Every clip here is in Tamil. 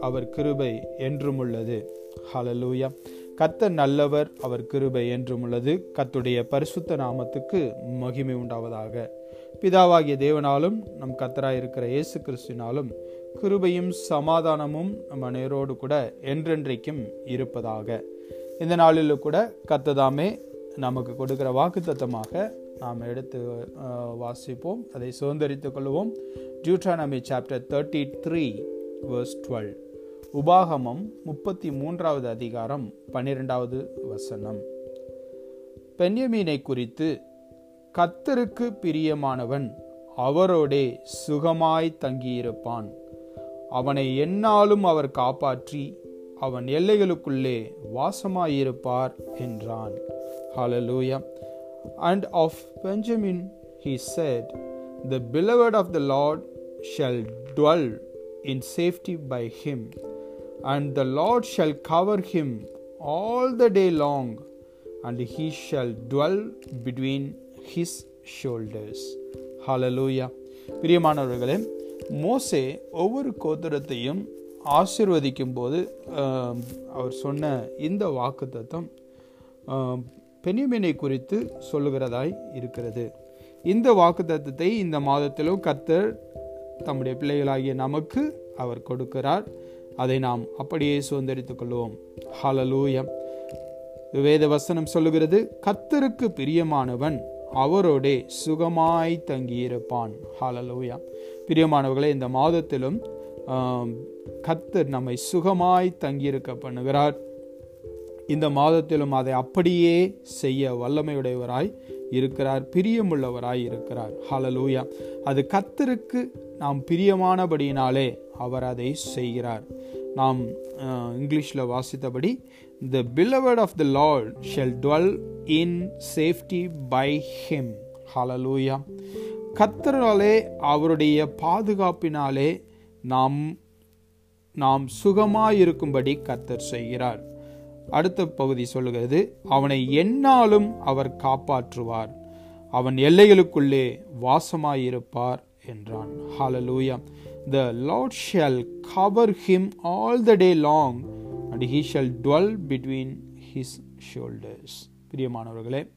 அவர் கிருபை என்றும் உள்ளது ஹலலூயா கத்த நல்லவர் அவர் கிருபை என்றும் உள்ளது கத்துடைய பரிசுத்த நாமத்துக்கு மகிமை உண்டாவதாக. பிதாவாகிய தேவனாலும் நம் கத்தராய் இருக்கிற இயேசு கிறிஸ்தினாலும் கிருபையும் சமாதானமும் நம்ம நேரோடு கூட என்றென்றைக்கும் இருப்பதாக. இந்த நாளிலும் கூட கத்ததாமே நமக்கு கொடுக்கிற வாக்குத்தத்தமாக நாம் எடுத்து வாசிப்போம். அதை சுதந்திரித்துக் கொள்வோம் Deuteronomy chapter thirty three verse twelve உபாகமம் முப்பத்தி மூன்றாவது அதிகாரம் பன்னிரெண்டாவது வசனம். பென்யமீனை குறித்து கத்தருக்கு பிரியமானவன் அவரோடே சுகமாய் தங்கியிருப்பான். அவனை எந்நாளும் அவர் காப்பாற்றி அவன் எல்லைகளுக்குள்ளே வாசமாயிருப்பார் என்றான். ஹலலூயம் and of benjamin he said the beloved of the lord shall dwell in safety by him and the lord shall cover him all the day long and he shall dwell between his shoulders hallelujah பிரியமானவர்களே மோசே ஒவ்வொரு கோத்திரத்தையும் ஆசிர்வதிக்கும் போது அவர் சொன்ன இந்த வாக்கு தத்துவம் பெனியமினை குறித்து சொல்லுகிறதாய் இருக்கிறது. இந்த வாக்குத்தத்தத்தை இந்த மாதத்திலும் கர்த்தர் தம்முடைய பிள்ளைகளாகிய நமக்கு அவர் கொடுக்கிறார். அதை நாம் அப்படியே சுதந்திரித்துக் கொள்வோம். ஹலலூயம் வேத வசனம் சொல்லுகிறது கர்த்தருக்கு பிரியமானவன் அவரோடே சுகமாய் தங்கியிருப்பான். ஹalleluya பிரியமானவர்களே இந்த மாதத்திலும் கத்தர் கர்த்தர் நம்மை சுகமாய் தங்கியிருக்க பண்ணுகிறார். இந்த மாதத்திலும் அதை அப்படியே செய்ய வல்லமையுடையவராய் இருக்கிறார் பிரியமுள்ளவராய் இருக்கிறார். ஹலலூயா அது கத்தருக்கு நாம் பிரியமானபடியினாலே அவர் அதை செய்கிறார். நாம் இங்கிலீஷில் வாசித்தபடி the beloved of the Lord shall dwell in safety by him hallelujah கத்தராலே அவருடைய பாதுகாப்பினாலே நாம் நாம் சுகமாயிருக்கும்படி கத்தர் செய்கிறார். அடுத்த பகுதி சொல்லுகிறது அவனை என்னாலும் அவர் காப்பாற்றுவார். அவன் எல்லைகளுக்குள்ளே வாசமாயிருப்பார் என்றான். Hallelujah the Lord shall cover him all the day long and he shall dwell between his shoulders பிரியமானவர்களே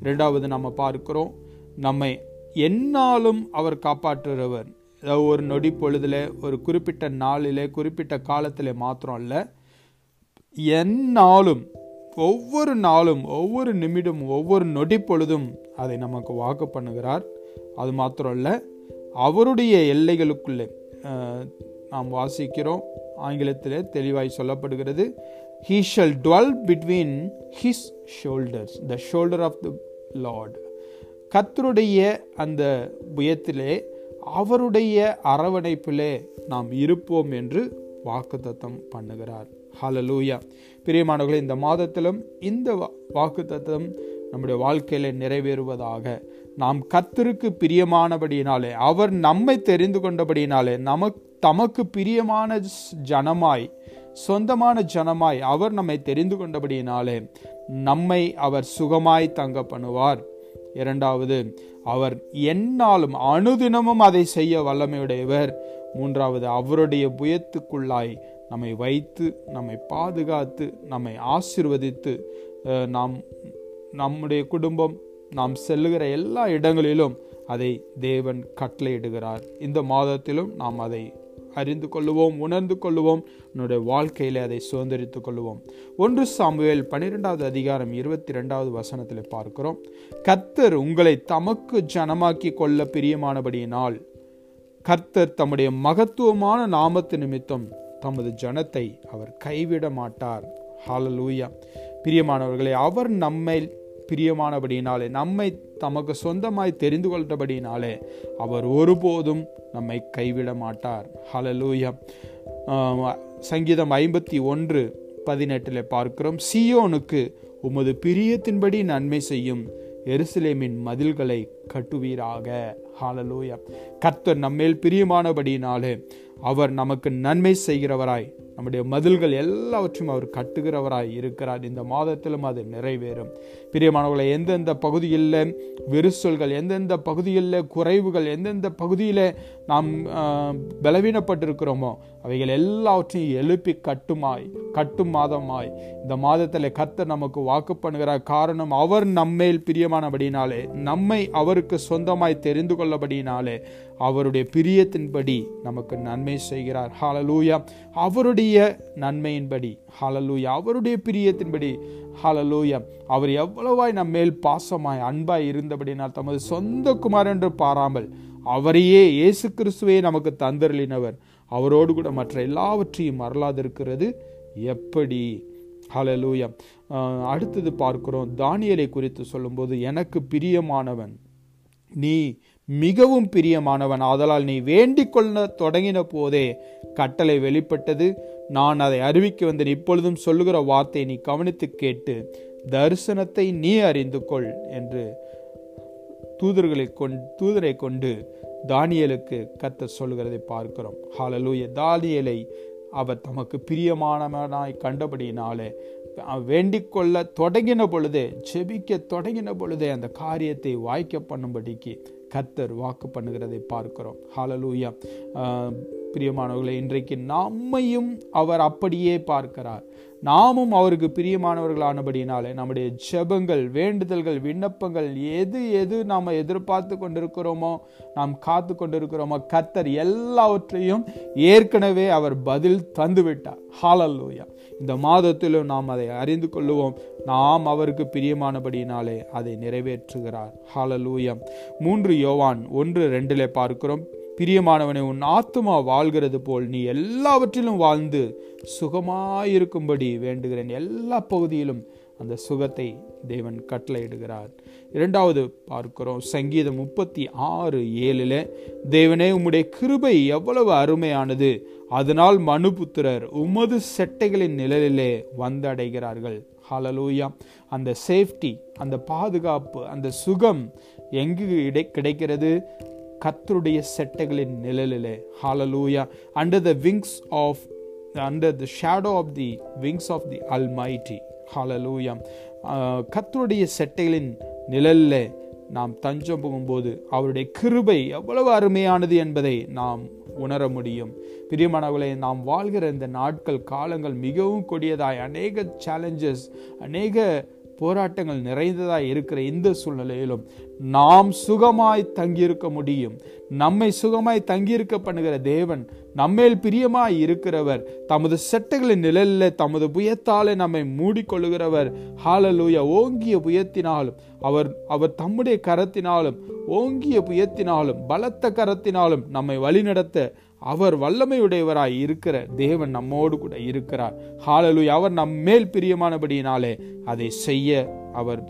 இரண்டாவது நம்ம பார்க்கிறோம் நம்மை என்னாலும் அவர் காப்பாற்றுகிறவர். அதாவது ஒரு நொடி பொழுதுல ஒரு குறிப்பிட்ட நாளிலே குறிப்பிட்ட காலத்திலே மாத்திரம் அல்ல எந்நாளும் ஒவ்வொரு நாளும் ஒவ்வொரு நிமிடம் ஒவ்வொரு நொடி பொழுதும் அதை நமக்கு வாக்கு பண்ணுகிறார். அது மாத்திரம் அல்ல அவருடைய எல்லைகளுக்குள்ளே நாம் வாசிக்கிறோம். ஆங்கிலத்தில் தெளிவாய் சொல்லப்படுகிறது he shall dwell between his shoulders the shoulder of the Lord கத்தருடைய அந்த புயத்திலே அவருடைய அரவணைப்பிலே நாம் இருப்போம் என்று வாக்குத்தத்தம் பண்ணுகிறார். ஹalleluya பிரியமானவர்களே இந்த மாதத்திலும் இந்த வா- தத்துவம் நம்முடைய வாழ்க்கையில நிறைவேறுவதாக. நாம் கத்தருக்கு பிரியமானபடியினாலே அவர் நம்மை தெரிந்து கொண்டபடியினாலே நமக் தமக்கு பிரியமான ஜனமாய் சொந்தமான ஜனமாய் அவர் நம்மை தெரிந்து கொண்டபடியினாலே நம்மை அவர் சுகமாய் தங்க பண்ணுவார். இரண்டாவது அவர் எந்நாளும் அனுதினமும் அதை செய்ய வல்லமையுடையவர். மூன்றாவது அவருடைய புயத்துக்குள்ளாய் நம்மை வைத்து நம்மை பாதுகாத்து நம்மை ஆசிர்வதித்து நாம் நம்முடைய குடும்பம் நாம் செல்லுகிற எல்லா இடங்களிலும் அதை தேவன் கட்டளையிடுகிறார். இந்த மாதத்திலும் நாம் அதை அறிந்து கொள்ளுவோம் உணர்ந்து கொள்ளுவோம் நம்முடைய வாழ்க்கையில் அதை சுதந்திரித்துக் கொள்ளுவோம். ஒன்று சாமுவேல் பன்னிரெண்டாவது அதிகாரம் இருபத்தி ரெண்டாவது வசனத்தில் பார்க்கிறோம். கர்த்தர் உங்களை தமக்கு ஜனமாக்கி கொள்ள பிரியமானபடியினால் கர்த்தர் தம்முடைய மகத்துவமான நாமத்து நிமித்தம் தமது ஜனத்தை அவர் கைவிட மாட்டார் ஹாலலூயா பிரியமானவர்களே அவர் நம்மை பிரியமானபடியினாலே நம்மை தமக்கு சொந்தமாய் தெரிந்து கொண்டபடியினாலே அவர் ஒருபோதும் நம்மை கைவிட மாட்டார் ஹலலூயம் சங்கீதம் ஐம்பத்தி ஒன்று பதினெட்டில் பார்க்கிறோம் சியோனுக்கு உமது பிரியத்தின்படி நன்மை செய்யும் எருசலேமின் மதில்களை கட்டுவீராக. ஹாலலூயம் கர்த்தர் நம்மேல் பிரியமானபடியினாலே அவர் நமக்கு நன்மை செய்கிறவராய். நம்முடைய மதில்கள் எல்லாவற்றையும் அவர் கட்டுகிறவராய் இருக்கிறார். இந்த மாதத்திலும் அது நிறைவேறும். பிரியமானவர்களை எந்தெந்த பகுதியில் விரிசல்கள் எந்தெந்த பகுதியில் குறைவுகள் எந்தெந்த பகுதியில் நாம் பலவீனப்பட்டிருக்கிறோமோ அவைகள் எல்லாவற்றையும் எழுப்பி கட்டுமாய் கட்டும் மாதமாய் இந்த மாதத்தில் கர்த்தர் நமக்கு வாக்கு பண்ணுகிறார். காரணம் அவர் நம்மேல் பிரியமானபடினாலே நம்மை அவருக்கு சொந்தமாய் தெரிந்து கொள்ளபடினாலே அவருடைய பிரியத்தின்படி நமக்கு நன்மை செய்கிறார். ஹாலலூயா அவருடைய நன்மையின்படி ஹலலூயா அவருடைய பிரியத்தின்படி ஹலலூயா அவர் எவ்வளவாய் நம்மேல் பாசமாய் அன்பாய் இருந்தபடினால் தமது சொந்த குமார் என்று பாராமல் அவரையே இயேசு கிறிஸ்துவே நமக்கு தந்தருளினவர். அவரோடு கூட மற்ற எல்லாவற்றையும் மறலாதிருக்கிறது எப்படி? ஹலலூயா அடுத்தது பார்க்கிறோம். தானியலை குறித்து சொல்லும்போது எனக்கு பிரியமானவன் நீ மிகவும் பிரியமானவன். ஆதலால் நீ வேண்டிக் கொள்ள தொடங்கின போதே கட்டளை வெளிப்பட்டது. நான் அதை அறிவிக்க வந்தேன் இப்பொழுதும் சொல்லுகிற வார்த்தையை நீ கவனித்து கேட்டு தரிசனத்தை நீ அறிந்து கொள் என்று தூதர்களை கொண்டு தூதரை கொண்டு தானியலுக்கு கத்த சொல்கிறதை பார்க்கிறோம். ஹாலலூய தானியலை அவர் தமக்கு பிரியமானவனாய் கண்டபடியினாலே வேண்டிக்கொள்ள தொடங்கின பொழுதே செபிக்க தொடங்கின பொழுதே அந்த காரியத்தை வாய்க்க பண்ணும்படிக்கு கத்தர் வாக்கு பண்ணுகிறதை பார்க்கிறோம். ஹாலலூயா பிரியமானவர்களே இன்றைக்கு நம்மையும் அவர் அப்படியே பார்க்கிறார். நாமும் அவருக்கு பிரியமானவர்களானபடினாலே நம்முடைய ஜெபங்கள் வேண்டுதல்கள் விண்ணப்பங்கள் எது எது நாம் எதிர்பார்த்து கொண்டிருக்கிறோமோ நாம் காத்து கொண்டிருக்கிறோமோ கத்தர் எல்லாவற்றையும் ஏற்கனவே அவர் பதில் தந்துவிட்டார். ஹாலல்லூயா இந்த மாதத்திலும் நாம் அதை அறிந்து கொள்ளுவோம். நாம் அவருக்கு பிரியமானபடினாலே அதை நிறைவேற்றுகிறார். ஹாலலூயம் மூன்று யோவான் ஒன்று ரெண்டிலே பார்க்கிறோம். பிரியமானவனை உன் ஆத்துமா வாழ்கிறது போல் நீ எல்லாவற்றிலும் வாழ்ந்து சுகமாயிருக்கும்படி வேண்டுகிறேன். எல்லா பகுதியிலும் அந்த சுகத்தை தேவன் கட்டளையிடுகிறார். இரண்டாவது பார்க்கிறோம் சங்கீதம் முப்பத்தி ஆறு ஏழில் தேவனே உம்முடைய கிருபை எவ்வளவு அருமையானது. அதனால் மனுபுத்திரர் உமது செட்டைகளின் நிழலிலே வந்தடைகிறார்கள். ஹலலூயா அந்த சேஃப்டி அந்த பாதுகாப்பு அந்த சுகம் எங்கு இடை கிடைக்கிறது? கத்தருடைய செட்டைகளின் நிழலிலே. Hallelujah under the wings of under the shadow of the wings of the Almighty hallelujah கத்தருடைய செட்டைகளின் நிழலில் நாம் தஞ்சம் போகும்போது அவருடைய கிருபை எவ்வளவு அருமையானது என்பதை நாம் உணர முடியும். பிரியமானவர்களே நாம் வாழ்கிற இந்த நாட்கள் காலங்கள் மிகவும் கொடியதாய். அநேக சேலஞ்சஸ் அநேக போராட்டங்கள் நிறைந்ததாக இருக்கிற இந்த சூழ்நிலையிலும் நாம் சுகமாய் தங்கியிருக்க முடியும். நம்மை சுகமாய் தங்கியிருக்க பண்ணுகிற தேவன் நம்மேல் பிரியமாய் இருக்கிறவர். தமது செட்டுகளின் நிழலில் தமது புயத்தாலே நம்மை மூடிக்கொள்ளுகிறவர். ஹாலலூய ஓங்கிய புயத்தினாலும் அவர் அவர் தம்முடைய கரத்தினாலும் ஓங்கிய புயத்தினாலும் பலத்த கரத்தினாலும் நம்மை வழிநடத்த அவர் வல்லமையுடையவராய் இருக்கிற தேவன் நம்மோடு கூட இருக்கிறார். ஹாலலூயா அவர் நம் மேல் பிரியமானபடியினாலே அதை செய்ய அவர்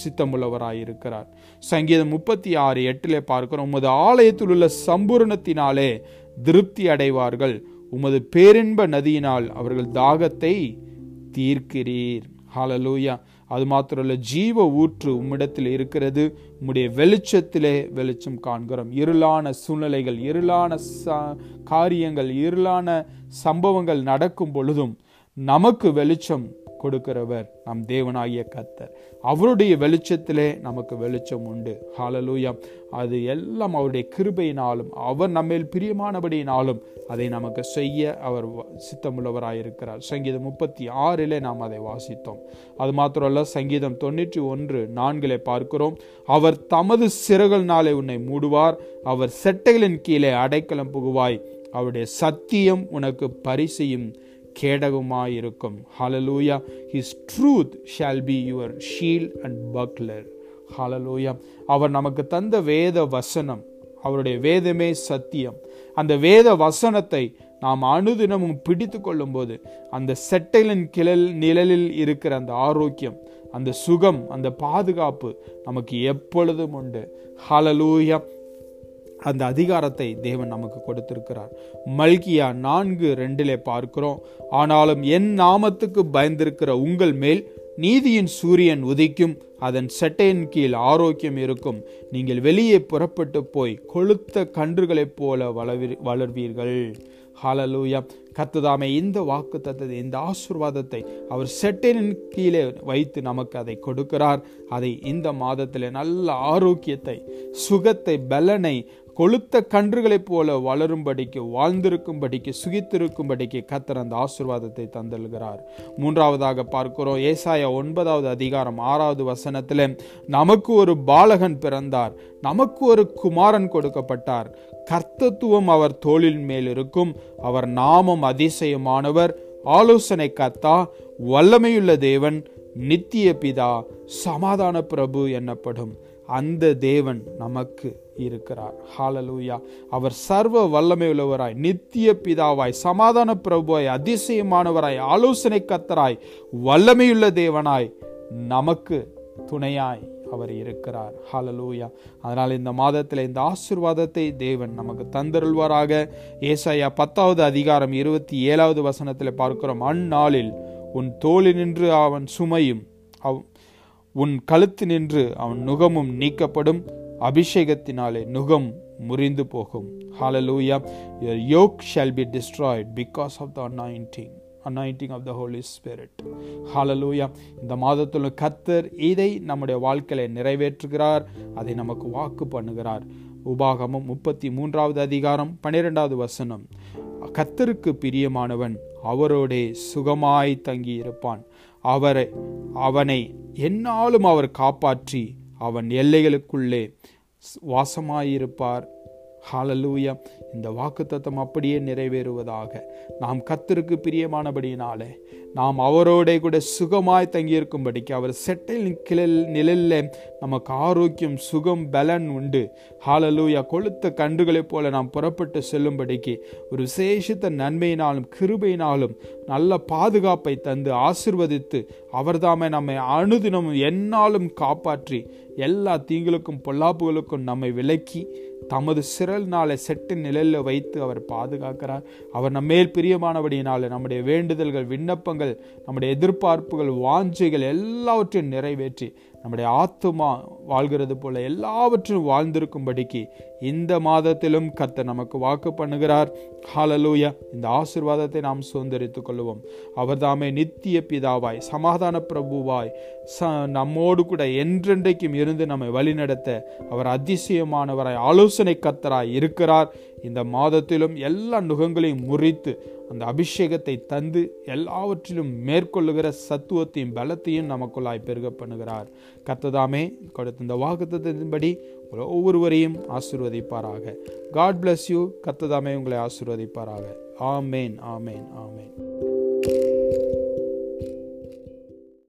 சித்தமுள்ளவராய் இருக்கிறார். சங்கீதம் முப்பத்தி ஆறு எட்டிலே பார்க்கிறோம். உமது ஆலயத்தில் உள்ள சம்பூரணத்தினாலே திருப்தி அடைவார்கள். உமது பேரின்ப நதியினால் அவர்கள் தாகத்தை தீர்க்கிறீர். ஹாலலூயா அது மாத்திரமல்ல ஜீவ ஊற்று உம்மிடத்தில் இருக்கிறது. உம்முடைய வெளிச்சத்திலே வெளிச்சம் காண்கிறோம். இருளான சூழ்நிலைகள் இருளான ச- காரியங்கள் இருளான சம்பவங்கள் நடக்கும் பொழுதும் நமக்கு வெளிச்சம் கொடுக்கிறவர் நம் தேவனாகிய கத்தர் அவருடைய வெளிச்சத்திலே நமக்கு வெளிச்சம் உண்டு. ஹாலலூயம் அது எல்லாம் அவருடைய கிருபையினாலும் அவர் நம்மேல் பிரியமானபடியினாலும் அதை நமக்கு செய்ய அவர் வ- சித்தமுள்ளவராயிருக்கிறார். சங்கீதம் முப்பத்தி ஆறிலே நாம் அதை வாசித்தோம். அது மாத்திரமல்ல சங்கீதம் தொண்ணூற்றி ஒன்று நான்கிலே பார்க்கிறோம். அவர் தமது சிறகல்னாலே உன்னை மூடுவார். அவர் செட்டைகளின் கீழே அடைக்கலம் புகுவாய். அவருடைய சத்தியம் உனக்கு பரிசையும் கேடகமாயிருக்கும். Hallelujah his truth shall be your shield and buckler hallelujah அவர் நமக்கு தந்த வேத வசனம் அவருடைய வேதமே சத்தியம். அந்த வேத வசனத்தை நாம் அனுதினமும் பிடித்து கொள்ளும்போது அந்த செட்டைலின் கிளல் நிழலில் இருக்கிற அந்த ஆரோக்கியம் அந்த சுகம் அந்த பாதுகாப்பு நமக்கு எப்பொழுதும் உண்டு. ஹலலூயா அந்த அதிகாரத்தை தேவன் நமக்கு கொடுத்திருக்கிறார். மல்கியா நான்கு ரெண்டிலே பார்க்கிறோம். ஆனாலும் என் நாமத்துக்கு பயந்திருக்கிற உங்கள் மேல் நீதியின் சூரியன் உதிக்கும் அதன் செட்டையின் கீழ் ஆரோக்கியம் இருக்கும். நீங்கள் வெளியே புறப்பட்டு போய் கொளுத்த கன்றுகளைப் போல வளவி வளர்வீர்கள். ஹாலலூயா கத்துதாமே இந்த வாக்கு தத்தத்தை இந்த ஆசிர்வாதத்தை அவர் செட்டின் கீழே வைத்து நமக்கு அதை கொடுக்கிறார். அதை இந்த மாதத்தில் நல்ல ஆரோக்கியத்தை சுகத்தை பலனை கொளுத்த கன்றுகளைப் போல வளரும்படிக்கு வாழ்ந்திருக்கும்படிக்கு சுகித்திருக்கும்படிக்கு கத்தர் அந்த ஆசிர்வாதத்தை தந்தல்கிறார் மூன்றாவதாக பார்க்கிறோம் ஏசாயா ஒன்பதாவது அதிகாரம் ஆறாவது வசனத்தில் நமக்கு ஒரு பாலகன் பிறந்தார் நமக்கு ஒரு குமாரன் கொடுக்கப்பட்டார். கர்த்தத்துவம் அவர் தோளின் மேல் இருக்கும் அவர் நாமம் அதிசயமானவர். ஆலோசனை கத்தா வல்லமையுள்ள தேவன் நித்திய பிதா சமாதான பிரபு என்னப்படும். அந்த தேவன் நமக்கு இருக்கிறார். ஹாலலூயா அவர் சர்வ வல்லமை உள்ளவராய் நித்திய பிதாவாய் சமாதான பிரபுவாய் அதிசயமானவராய் ஆலோசனை கத்தராய் வல்லமையுள்ள தேவனாய் நமக்கு துணையாய் அவர் இருக்கிறார். ஹாலலூயா அதனால் இந்த மாதத்தில் இந்த ஆசிர்வாதத்தை தேவன் நமக்கு தந்தருள்வாராக. ஏசாயா பத்தாவது அதிகாரம் இருபத்தி ஏழாவது வசனத்தில் பார்க்கிறோம். அந்நாளில் உன் தோழி நின்று அவன் சுமையும் அவ் உன் கழுத்து நின்று அவன் நுகமும் நீக்கப்படும். அபிஷேகத்தினாலே நுகம் முறிந்து போகும். Hallelujah your yoke shall be destroyed because of the anointing anointing of the Holy Spirit hallelujah இந்த மாதத்தில் கத்தர் இதை நம்முடைய வாழ்க்கையை நிறைவேற்றுகிறார். அதை நமக்கு வாக்கு பண்ணுகிறார். உபாகமும் முப்பத்தி மூன்றாவது அதிகாரம் பன்னிரெண்டாவது வசனம். கத்தருக்கு பிரியமானவன் அவரோடே சுகமாய் தங்கியிருப்பான். அவரை அவனை என்னாலும் அவர் காப்பாற்றி அவன் எல்லைகளுக்குள்ளே வாசமாயிருப்பார். ஹாலலூயா இந்த வாக்குத்தத்தம் அப்படியே நிறைவேறுவதாக. நாம் கத்திற்கு பிரியமானபடியினாலே நாம் அவரோட கூட சுகமாய் தங்கியிருக்கும்படிக்கு அவர் செட்டில் கிளல் நிழலில் நமக்கு ஆரோக்கியம் சுகம் பலன் உண்டு. ஹாலலூயா கொளுத்த கன்றுகளைப் போல நாம் புறப்பட்டு செல்லும்படிக்கு ஒரு விசேஷித்த நன்மையினாலும் கிருபையினாலும் நல்ல பாதுகாப்பை தந்து ஆசிர்வதித்து அவர்தாமே நம்மை அனுதினமும் என்னாலும் காப்பாற்றி எல்லா தீங்களுக்கும் பொல்லாப்புகளுக்கும் நம்மை விலக்கி தமது சிறல் நாளை செட்டு நிழலில் வைத்து அவர் பாதுகாக்கிறார். அவர் நம்மேல் பிரியமானபடியினால் நம்முடைய வேண்டுதல்கள் விண்ணப்பங்கள் நம்முடைய எதிர்பார்ப்புகள் வாஞ்சைகள் எல்லாவற்றையும் நிறைவேற்றி நம்முடைய ஆத்துமா வாழ்கிறது போல எல்லாவற்றையும் வாழ்ந்திருக்கும்படிக்கு இந்த மாதத்திலும் கத்த நமக்கு வாக்கு பண்ணுகிறார். ஹாலலூயா இந்த ஆசிர்வாதத்தை நாம் சுதந்திரித்துக் கொள்வோம் அவர் தாமே நித்திய பிதாவாய் சமாதான பிரபுவாய் ச நம்மோடு கூட என்றென்றைக்கும் இருந்து நம்மை வழிநடத்த அவர் அதிசயமானவராய் ஆலோசனை கத்தராய் இருக்கிறார். இந்த மாதத்திலும் எல்லா நுகங்களையும் முறித்து அந்த அபிஷேகத்தை தந்து எல்லாவற்றிலும் மேற்கொள்ளுகிற சத்துவத்தையும் பலத்தையும் நமக்குள்ளாய் பெருக பண்ணுகிறார் கத்ததாமே கொடுத்த இந்த வாக்குத்தத்தின்படி ஒவ்வொருவரையும் ஆசிர்வதிப்பாராக. காட் பிளஸ் யூ கத்ததாமே உங்களை ஆசிர்வதிப்பாராக. ஆமேன் ஆமேன் ஆமேன்